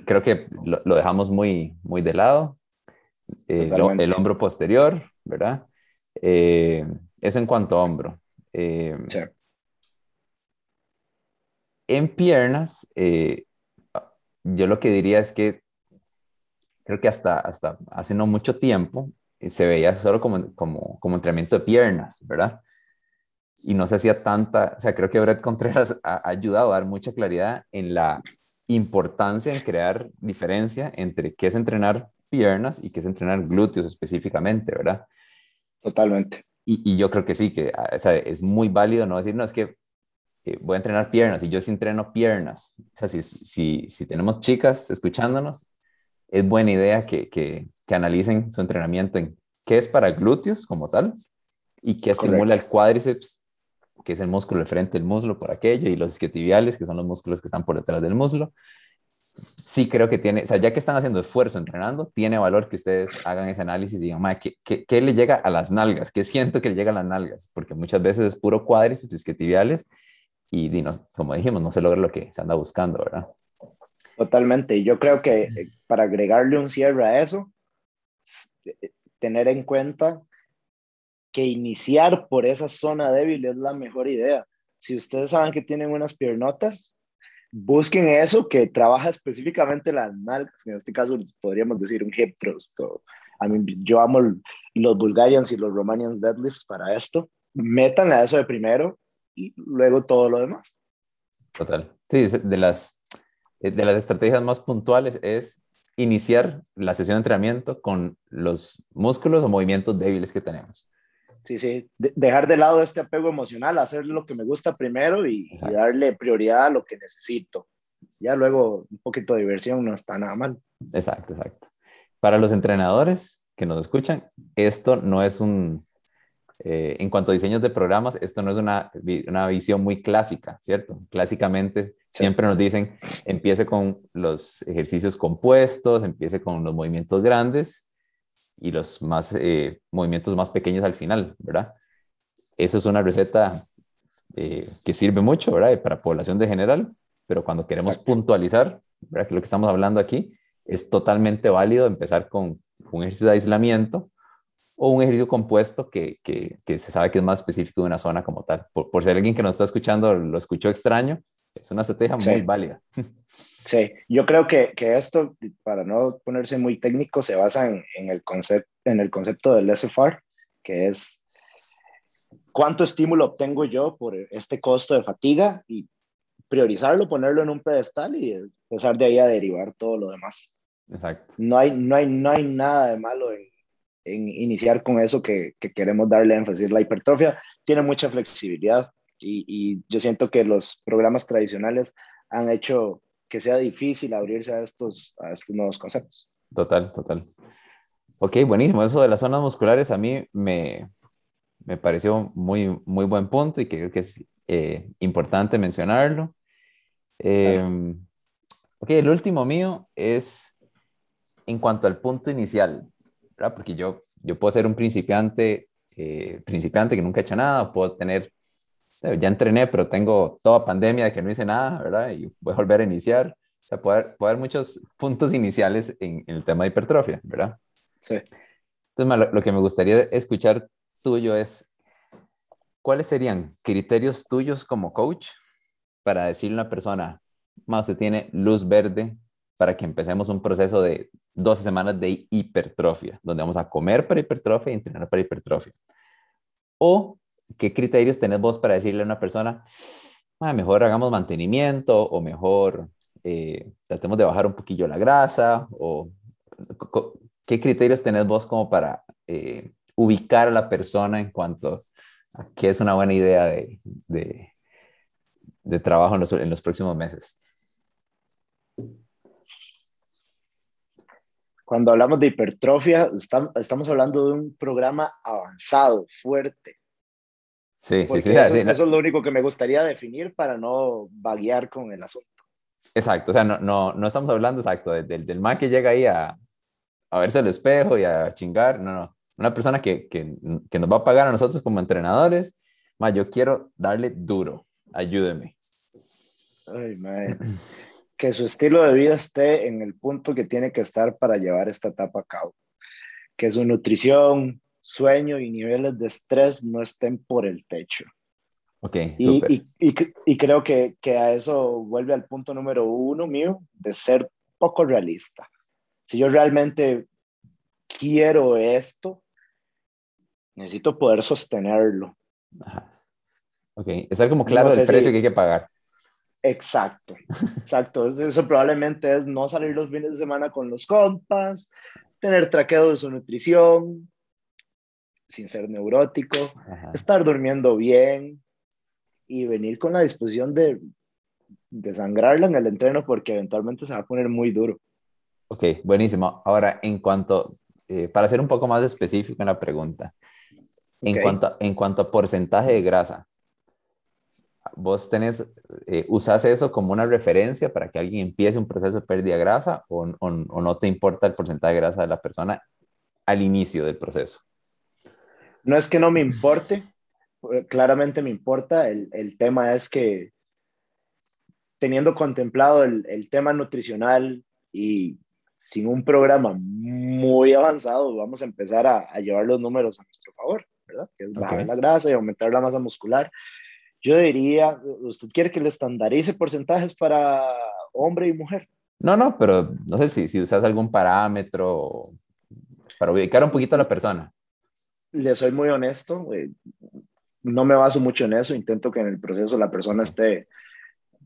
creo que lo, dejamos muy, muy de lado. Eh, el hombro posterior, ¿verdad? Eh, eso en cuanto a hombro. Sí. En piernas, yo lo que diría es que creo que hasta, hasta hace no mucho tiempo se veía solo como, como, como entrenamiento de piernas, ¿verdad? Y no se hacía tanta, o sea, creo que Brett Contreras ha, ayudado a dar mucha claridad en la importancia en crear diferencia entre qué es entrenar piernas y qué es entrenar glúteos específicamente, ¿verdad? Totalmente. Y, y yo creo que sí, que o sea, es muy válido no decir, no, es que voy a entrenar piernas y yo sí entreno piernas. O sea, si, si, si tenemos chicas escuchándonos, es buena idea que, que, que analicen su entrenamiento en qué es para glúteos como tal y qué estimula el cuádriceps, que es el músculo del frente del muslo por aquello, y los isquiotibiales, que son los músculos que están por detrás del muslo. Sí creo que tiene, o sea, ya que están haciendo esfuerzo entrenando, tiene valor que ustedes hagan ese análisis y digan, ¿qué, qué, qué le llega a las nalgas? ¿Qué siento que le llega a las nalgas? Porque muchas veces es puro cuádriceps, isquiotibiales, y, y como dijimos, no se logra lo que se anda buscando, ¿verdad? Totalmente. Yo creo que eh, para agregarle un cierre a eso, eh, tener en cuenta que iniciar por esa zona débil es la mejor idea. Si ustedes saben que tienen unas piernotas, busquen eso que trabaja específicamente las nalgas, en este caso podríamos decir un hip thrust. a mí, yo amo los Bulgarians y los Romanians deadlifts para esto. Métanle a eso de primero y luego todo lo demás. Total. Sí, de las, de las estrategias más puntuales es iniciar la sesión de entrenamiento con los músculos o movimientos débiles que tenemos. Sí, sí, dejar de lado este apego emocional, hacer lo que me gusta primero y, y, darle prioridad a lo que necesito. Ya luego un poquito de diversión no está nada mal. Exacto, exacto. Para los entrenadores que nos escuchan, esto no es un, eh, en cuanto a diseños de programas, esto no es una, una visión muy clásica, ¿cierto? Clásicamente siempre nos dicen, empiece con los ejercicios compuestos, empiece con los movimientos grandes y los más, eh, movimientos más pequeños al final, ¿verdad? Eso es una receta eh, que sirve mucho, ¿verdad? Para población de general, pero cuando queremos puntualizar, ¿verdad? Que lo que estamos hablando aquí es totalmente válido empezar con un ejercicio de aislamiento o un ejercicio compuesto que, que, que, se sabe que es más específico de una zona como tal. Por, por si alguien que nos está escuchando lo escuchó extraño, es una estrategia muy válida. Sí, yo creo que, que, esto, para no ponerse muy técnico, se basa en, en el, concept, en el concepto del SFR, que es cuánto estímulo obtengo yo por este costo de fatiga y priorizarlo, ponerlo en un pedestal y empezar de ahí a derivar todo lo demás. Exacto. No hay, no hay, no hay nada de malo en, en iniciar con eso que, que, queremos darle énfasis. La hipertrofia tiene mucha flexibilidad y, y, yo siento que los programas tradicionales han hecho que sea difícil abrirse a estos, a estos nuevos conceptos. Total, total. Ok, buenísimo. Eso de las zonas musculares a mí me, me pareció muy, muy buen punto y creo que es eh, importante mencionarlo. Eh, ok, el último mío es en cuanto al punto inicial. ¿Verdad? Porque yo, yo puedo ser un principiante, eh, principiante que nunca ha hecho nada, puedo tener, eh, ya entrené, pero tengo toda pandemia de que no hice nada, ¿verdad? Y voy a volver a iniciar. O sea, puede haber, puede haber muchos puntos iniciales en, en, el tema de hipertrofia, ¿verdad? Sí. Entonces, lo, lo que me gustaría escuchar tuyo es, ¿cuáles serían criterios tuyos como coach para decirle a una persona, más usted tiene luz verde para que empecemos un proceso de 12 semanas de hipertrofia, donde vamos a comer para hipertrofia y entrenar para hipertrofia. O, ¿qué criterios tenés vos para decirle a una persona, ah, mejor hagamos mantenimiento o mejor eh, tratemos de bajar un poquillo la grasa? O, ¿Qué criterios tenés vos como para eh, ubicar a la persona en cuanto a qué es una buena idea de, de, trabajo en los próximos meses? Cuando hablamos de hipertrofia, estamos hablando de un programa avanzado, fuerte. Sí, sí, sí, eso, sí, eso, es lo único que me gustaría definir para no vaguear con el asunto. Exacto, o sea, no, no, no estamos hablando exacto del, del, del man que llega ahí a, a verse al espejo y a chingar, no, no. Una persona que, que, que nos va a pagar a nosotros como entrenadores, ma, yo quiero darle duro, ayúdeme. Ay, man que su estilo de vida esté en el punto que tiene que estar para llevar esta etapa a cabo. Que su nutrición, sueño y niveles de estrés no estén por el techo. Ok, y, y, y, y, creo que, que a eso vuelve al punto número uno mío, de ser poco realista. Si yo realmente quiero esto, necesito poder sostenerlo. Ajá. Ok, estar como claro no sé del precio si... que hay que pagar. Exacto, exacto. Eso probablemente es no salir los fines de semana con los compas, tener traqueo de su nutrición, sin ser neurótico, Ajá. estar durmiendo bien y venir con la disposición de, de sangrarla en el entreno porque eventualmente se va a poner muy duro. Ok, buenísimo. Ahora, en cuanto, eh, para ser un poco más específico en la pregunta, en, cuanto, en cuanto a porcentaje de grasa, vos tenés, eh, usás eso como una referencia para que alguien empiece un proceso de pérdida de grasa o, o, o, no te importa el porcentaje de grasa de la persona al inicio del proceso? No es que no me importe, claramente me importa, el, el tema es que teniendo contemplado el, el, tema nutricional y sin un programa muy avanzado, vamos a empezar a, a llevar los números a nuestro favor, ¿verdad? Que es bajar okay. la grasa y aumentar la masa muscular. Yo diría, ¿usted quiere que le estandarice porcentajes para hombre y mujer? No, no, pero no sé si, si usas algún parámetro para ubicar un poquito a la persona. Le soy muy honesto, eh, no me baso mucho en eso, intento que en el proceso la persona esté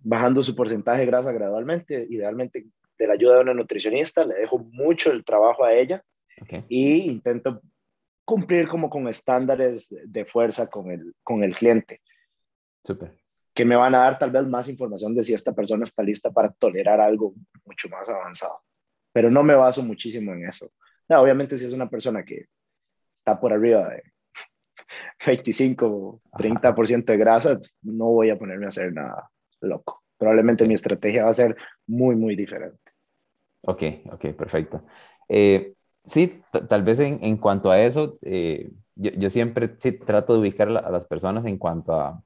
bajando su porcentaje de grasa gradualmente, idealmente de la ayuda de una nutricionista, le dejo mucho el trabajo a ella y intento cumplir como con estándares de fuerza con el, con el cliente. Súper. Que me van a dar tal vez más información de si esta persona está lista para tolerar algo mucho más avanzado. Pero no me baso muchísimo en eso. obviamente si es una persona que está por arriba de 25, 30% de grasa, pues, no voy a ponerme a hacer nada loco. Probablemente mi estrategia va a ser muy, muy diferente. Ok, ok, perfecto. Eh, sí, tal vez en, en, cuanto a eso, eh, yo, yo, siempre sí trato de ubicar a, las personas en cuanto a,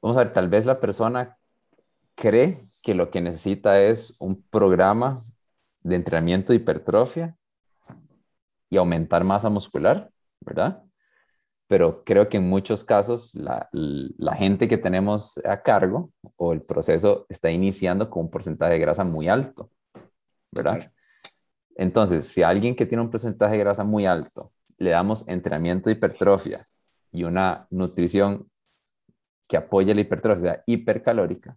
vamos a ver, tal vez la persona cree que lo que necesita es un programa de entrenamiento de hipertrofia y aumentar masa muscular, ¿verdad? Pero creo que en muchos casos la, la, gente que tenemos a cargo o el proceso está iniciando con un porcentaje de grasa muy alto, ¿verdad? Entonces, si a alguien que tiene un porcentaje de grasa muy alto le damos entrenamiento de hipertrofia y una nutrición que apoye la hipertrofia hipercalórica,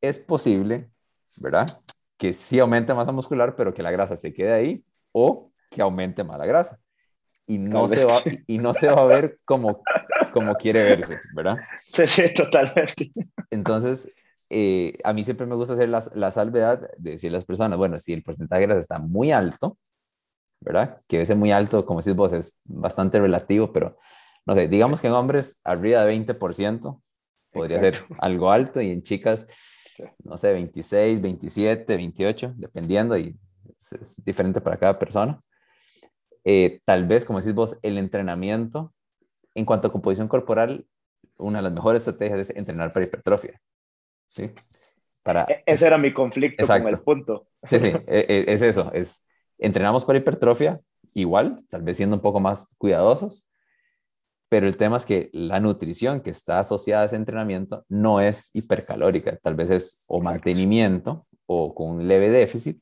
es posible, ¿verdad? Que sí aumente masa muscular, pero que la grasa se quede ahí o que aumente más la grasa. Y no, se va, y no se va a ver como, como quiere verse, ¿verdad? Sí, sí, totalmente. Entonces, eh, a mí siempre me gusta hacer la, la, salvedad de decir a las personas, bueno, si el porcentaje de grasa está muy alto, ¿verdad? Que ese muy alto, como decís vos, es bastante relativo, pero no sé, digamos que en hombres arriba de 20% podría ser algo alto y en chicas, no sé, 26, 27, 28, dependiendo y es diferente para cada persona. Eh, tal vez, como decís vos, el entrenamiento, en cuanto a composición corporal, una de las mejores estrategias es entrenar para hipertrofia. ¿sí? Para... E-, ese era mi conflicto con el punto. Sí, sí, e-, e-, es eso, es entrenamos para hipertrofia, igual, tal vez siendo un poco más cuidadosos, pero el tema es que la nutrición que está asociada a ese entrenamiento no es hipercalórica, tal vez es o mantenimiento o con un leve déficit,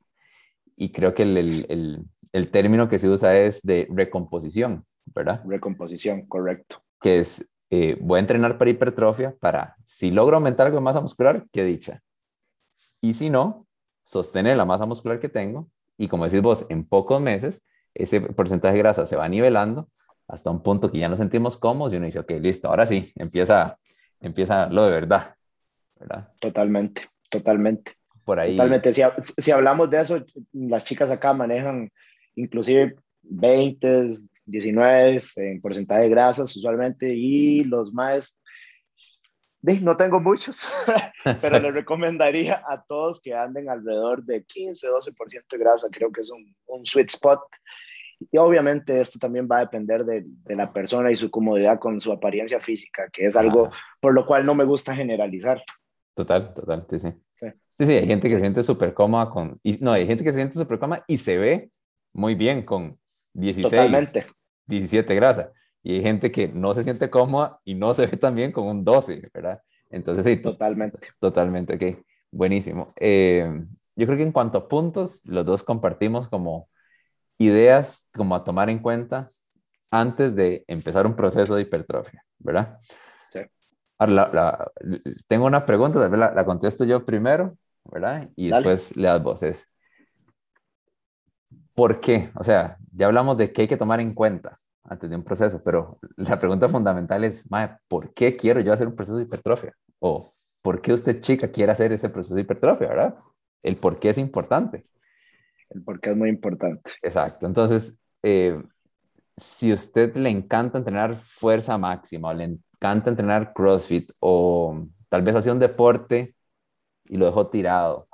y creo que el, el, el término que se usa es de recomposición, ¿verdad? Recomposición, correcto. Que es, eh, voy a entrenar para hipertrofia para, si logro aumentar algo de masa muscular, qué dicha. Y si no, sostener la masa muscular que tengo y como decís vos, en pocos meses ese porcentaje de grasa se va nivelando hasta un punto que ya nos sentimos cómodos y uno dice, ok, listo, ahora sí, empieza, empieza lo de verdad. ¿verdad? Totalmente, totalmente. Por ahí. Totalmente. Si, si hablamos de eso, las chicas acá manejan inclusive 20, 19 en porcentaje de grasas usualmente y los más, no tengo muchos, pero les recomendaría a todos que anden alrededor de 15, 12% de grasa, creo que es un, un, sweet spot. Y obviamente esto también va a depender de, de, la persona y su comodidad con su apariencia física, que es algo por lo cual no me gusta generalizar. Total, total, sí, sí. Sí, sí, hay gente que se siente súper cómoda con... Y, no, hay gente que se siente súper cómoda y se ve muy bien con 16, 17 grasa. Y hay gente que no se siente cómoda y no se ve tan bien con un 12, ¿verdad? Entonces, sí, totalmente. Totalmente, ok. Buenísimo. Eh, yo creo que en cuanto a puntos, los dos compartimos como ideas como a tomar en cuenta antes de empezar un proceso de hipertrofia, ¿verdad? Sí. Ahora, tengo una pregunta, la, la, contesto yo primero, ¿verdad? Y después le das voces. ¿Por qué? O sea, ya hablamos de qué hay que tomar en cuenta antes de un proceso, pero la pregunta fundamental es, ¿por qué quiero yo hacer un proceso de hipertrofia? O ¿por qué usted, chica, quiere hacer ese proceso de hipertrofia, verdad? El por qué es importante. El por qué es muy importante. Exacto. Entonces, eh, si a usted le encanta entrenar fuerza máxima o le encanta entrenar CrossFit o tal vez hace un deporte y lo dejó tirado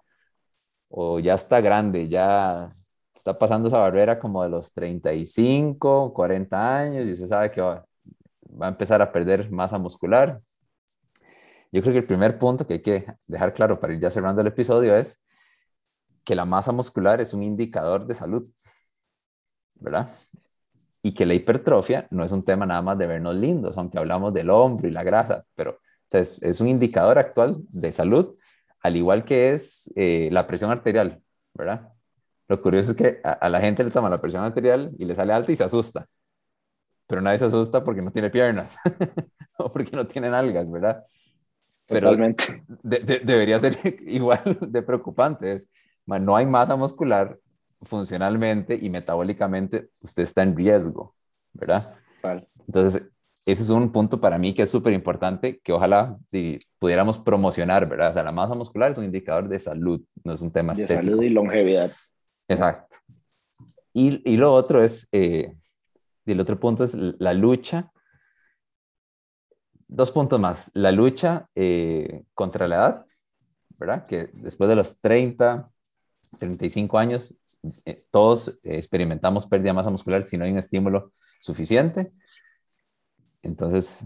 o ya está grande, ya está pasando esa barrera como de los 35, 40 años y se sabe que va, a empezar a perder masa muscular. Yo creo que el primer punto que hay que dejar claro para ir ya cerrando el episodio es que la masa muscular es un indicador de salud, ¿verdad? Y que la hipertrofia no es un tema nada más de vernos lindos, aunque hablamos del hombro y la grasa, pero es, es, un indicador actual de salud, al igual que es eh, la presión arterial, ¿verdad? Lo curioso es que a, la gente le toma la presión arterial y le sale alta y se asusta. Pero nadie se asusta porque no tiene piernas o porque no tiene algas, ¿verdad? pero debería ser igual de preocupante. No hay masa muscular funcionalmente y metabólicamente, usted está en riesgo, ¿verdad? Entonces, ese es un punto para mí que es súper importante, que ojalá si pudiéramos promocionar, ¿verdad? O sea, la masa muscular es un indicador de salud, no es un tema de salud y longevidad. Exacto. Y, y lo otro es, eh, y el otro punto es la lucha. Dos puntos más. La lucha eh, contra la edad, ¿verdad? Que después de los 30, 35 años, eh, todos experimentamos pérdida de masa muscular si no hay un estímulo suficiente. Entonces,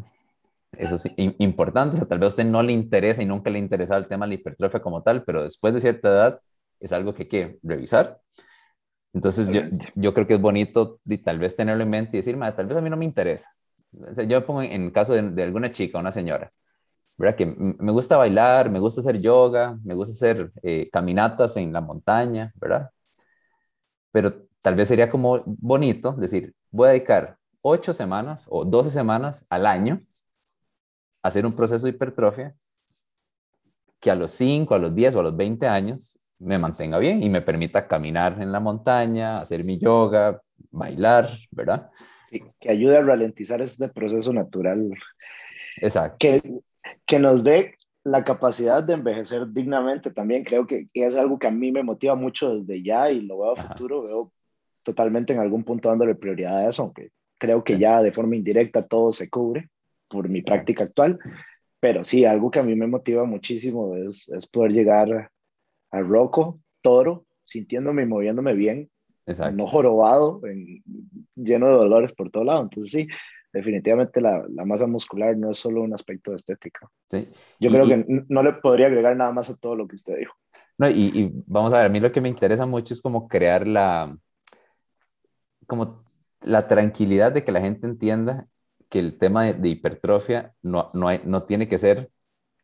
eso es importante. O sea, tal vez a usted no le interesa y nunca le interesa el tema de la hipertrofia como tal, pero después de cierta edad es algo que hay que revisar. Entonces, yo, yo, creo que es bonito y tal vez tenerlo en mente y decir, tal vez a mí no me interesa. O sea, yo pongo en el caso de, de, alguna chica, una señora, ¿verdad? Que me gusta bailar, me gusta hacer yoga, me gusta hacer eh, caminatas en la montaña, ¿verdad? Pero tal vez sería como bonito decir, voy a dedicar ocho semanas o 12 semanas al año a hacer un proceso de hipertrofia que a los 5, a los 10 o a los 20 años me mantenga bien y me permita caminar en la montaña, hacer mi yoga, bailar, ¿verdad? que ayude a ralentizar este proceso natural. Exacto. Que, que nos dé la capacidad de envejecer dignamente también. Creo que, es algo que a mí me motiva mucho desde ya y lo veo a futuro. Veo totalmente en algún punto dándole prioridad a eso, aunque creo que ya de forma indirecta todo se cubre por mi práctica actual. Pero sí, algo que a mí me motiva muchísimo es, es poder llegar a Rocco, toro, sintiéndome y moviéndome bien, no jorobado, lleno de dolores por todo lado. Entonces sí, definitivamente la, la, masa muscular no es solo un aspecto estético. Sí. Yo creo que no le podría agregar nada más a todo lo que usted dijo. No, y, y, vamos a ver, a mí lo que me interesa mucho es como crear la, como la tranquilidad de que la gente entienda que el tema de, de hipertrofia no, no, hay, no tiene que ser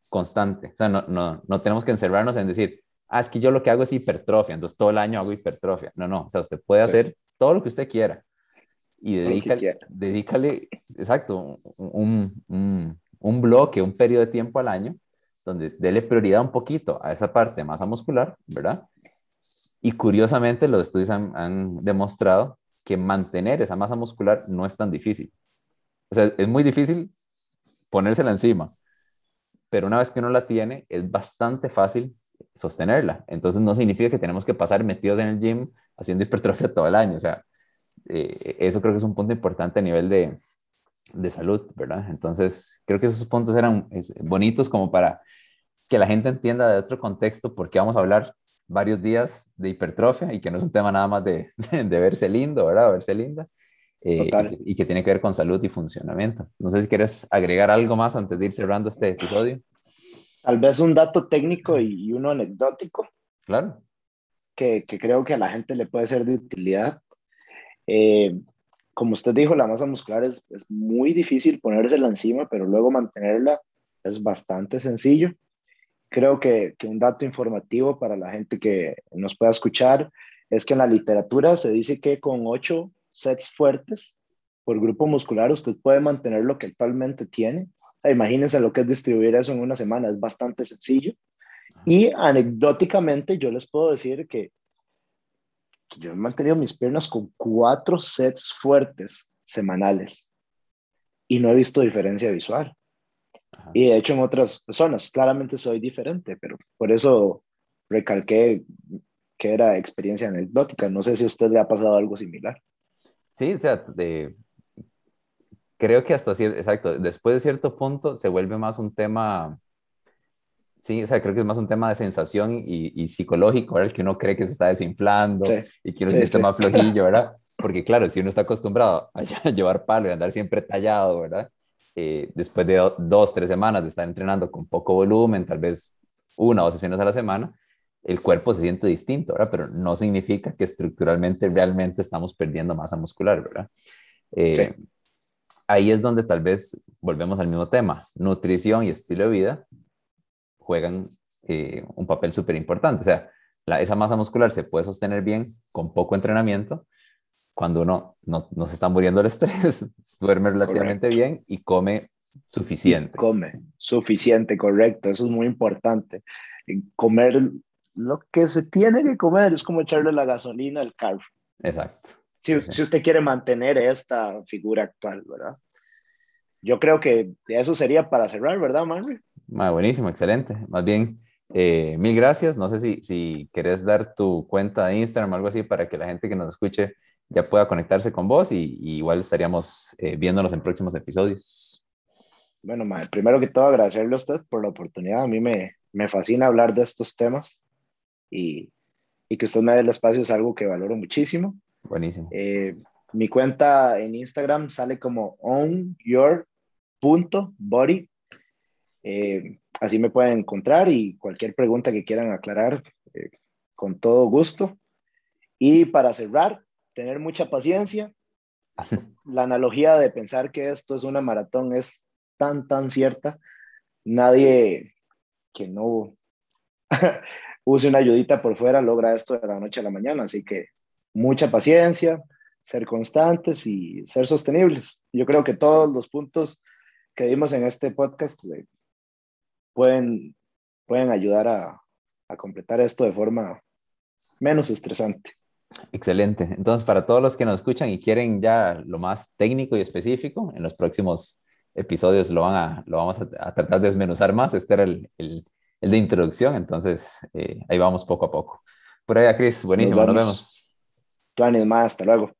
constante. O sea, no, no, no tenemos que encerrarnos en decir, ah, es que yo lo que hago es hipertrofia, entonces todo el año hago hipertrofia. No, no, o sea, usted puede hacer todo lo que usted quiera y dedícale, dedícale exacto, un, un, un, bloque, un periodo de tiempo al año donde déle prioridad un poquito a esa parte de masa muscular, ¿verdad? Y curiosamente los estudios han, han demostrado que mantener esa masa muscular no es tan difícil. O sea, es muy difícil ponérsela encima, pero una vez que uno la tiene, es bastante fácil sostenerla. Entonces no significa que tenemos que pasar metidos en el gym haciendo hipertrofia todo el año. O sea, eh, eso creo que es un punto importante a nivel de, de salud, ¿verdad? Entonces creo que esos puntos eran bonitos como para que la gente entienda de otro contexto por qué vamos a hablar varios días de hipertrofia y que no es un tema nada más de, de verse lindo, ¿verdad? verse linda. Eh, y, y, que tiene que ver con salud y funcionamiento. No sé si quieres agregar algo más antes de ir cerrando este episodio. Tal vez un dato técnico y, uno anecdótico. Claro. Que, que, creo que a la gente le puede ser de utilidad. Eh, como usted dijo, la masa muscular es, es muy difícil ponérsela encima, pero luego mantenerla es bastante sencillo. Creo que, que un dato informativo para la gente que nos pueda escuchar es que en la literatura se dice que con ocho sets fuertes por grupo muscular usted puede mantener lo que actualmente tiene Imagínense lo que es distribuir eso en una semana, es bastante sencillo. Y anecdóticamente yo les puedo decir que, yo he mantenido mis piernas con cuatro sets fuertes semanales y no he visto diferencia visual. Y de hecho en otras zonas claramente soy diferente, pero por eso recalqué que era experiencia anecdótica. No sé si a usted le ha pasado algo similar. Sí, o sea, de, creo que hasta así, exacto, después de cierto punto se vuelve más un tema, sí, o sea, creo que es más un tema de sensación y, psicológico, ¿verdad? El que uno cree que se está desinflando y que uno se siente más flojillo, ¿verdad? Porque claro, si uno está acostumbrado a llevar palo y andar siempre tallado, ¿verdad? Eh, después de dos, tres semanas de estar entrenando con poco volumen, tal vez una o dos sesiones a la semana, el cuerpo se siente distinto, ¿verdad? Pero no significa que estructuralmente realmente estamos perdiendo masa muscular, ¿verdad? Eh, ahí es donde tal vez volvemos al mismo tema. Nutrición y estilo de vida juegan eh, un papel súper importante. O sea, esa masa muscular se puede sostener bien con poco entrenamiento cuando uno no, no se está muriendo el estrés, duerme relativamente bien y come suficiente. come suficiente, correcto. Eso es muy importante. Comer lo que se tiene que comer es como echarle la gasolina al carro. Exacto. Si, si usted quiere mantener esta figura actual, ¿verdad? Yo creo que eso sería para cerrar, ¿verdad, Manry? buenísimo, excelente. Más bien, eh, mil gracias. No sé si, si querés dar tu cuenta de Instagram o algo así para que la gente que nos escuche ya pueda conectarse con vos y, igual estaríamos eh, viéndonos en próximos episodios. Bueno, primero que todo agradecerle a usted por la oportunidad. A mí me, me fascina hablar de estos temas y, y, que usted me dé el espacio es algo que valoro muchísimo. Buenísimo. Eh, mi cuenta en Instagram sale como onyour.body. Eh, así me pueden encontrar y cualquier pregunta que quieran aclarar, eh, con todo gusto. Y para cerrar, tener mucha paciencia. La analogía de pensar que esto es una maratón es tan, tan cierta. Nadie que no use una ayudita por fuera logra esto de la noche a la mañana. Así que mucha paciencia, ser constantes y ser sostenibles. Yo creo que todos los puntos que vimos en este podcast eh, pueden, pueden ayudar a, a completar esto de forma menos estresante. Excelente. Entonces, para todos los que nos escuchan y quieren ya lo más técnico y específico, en los próximos episodios lo, van a, lo vamos a, tratar de desmenuzar más. Este era el, el, el de introducción, entonces eh, ahí vamos poco a poco. Por ahí, Cris, buenísimo, nos vemos. Nos vemos. más, hasta luego.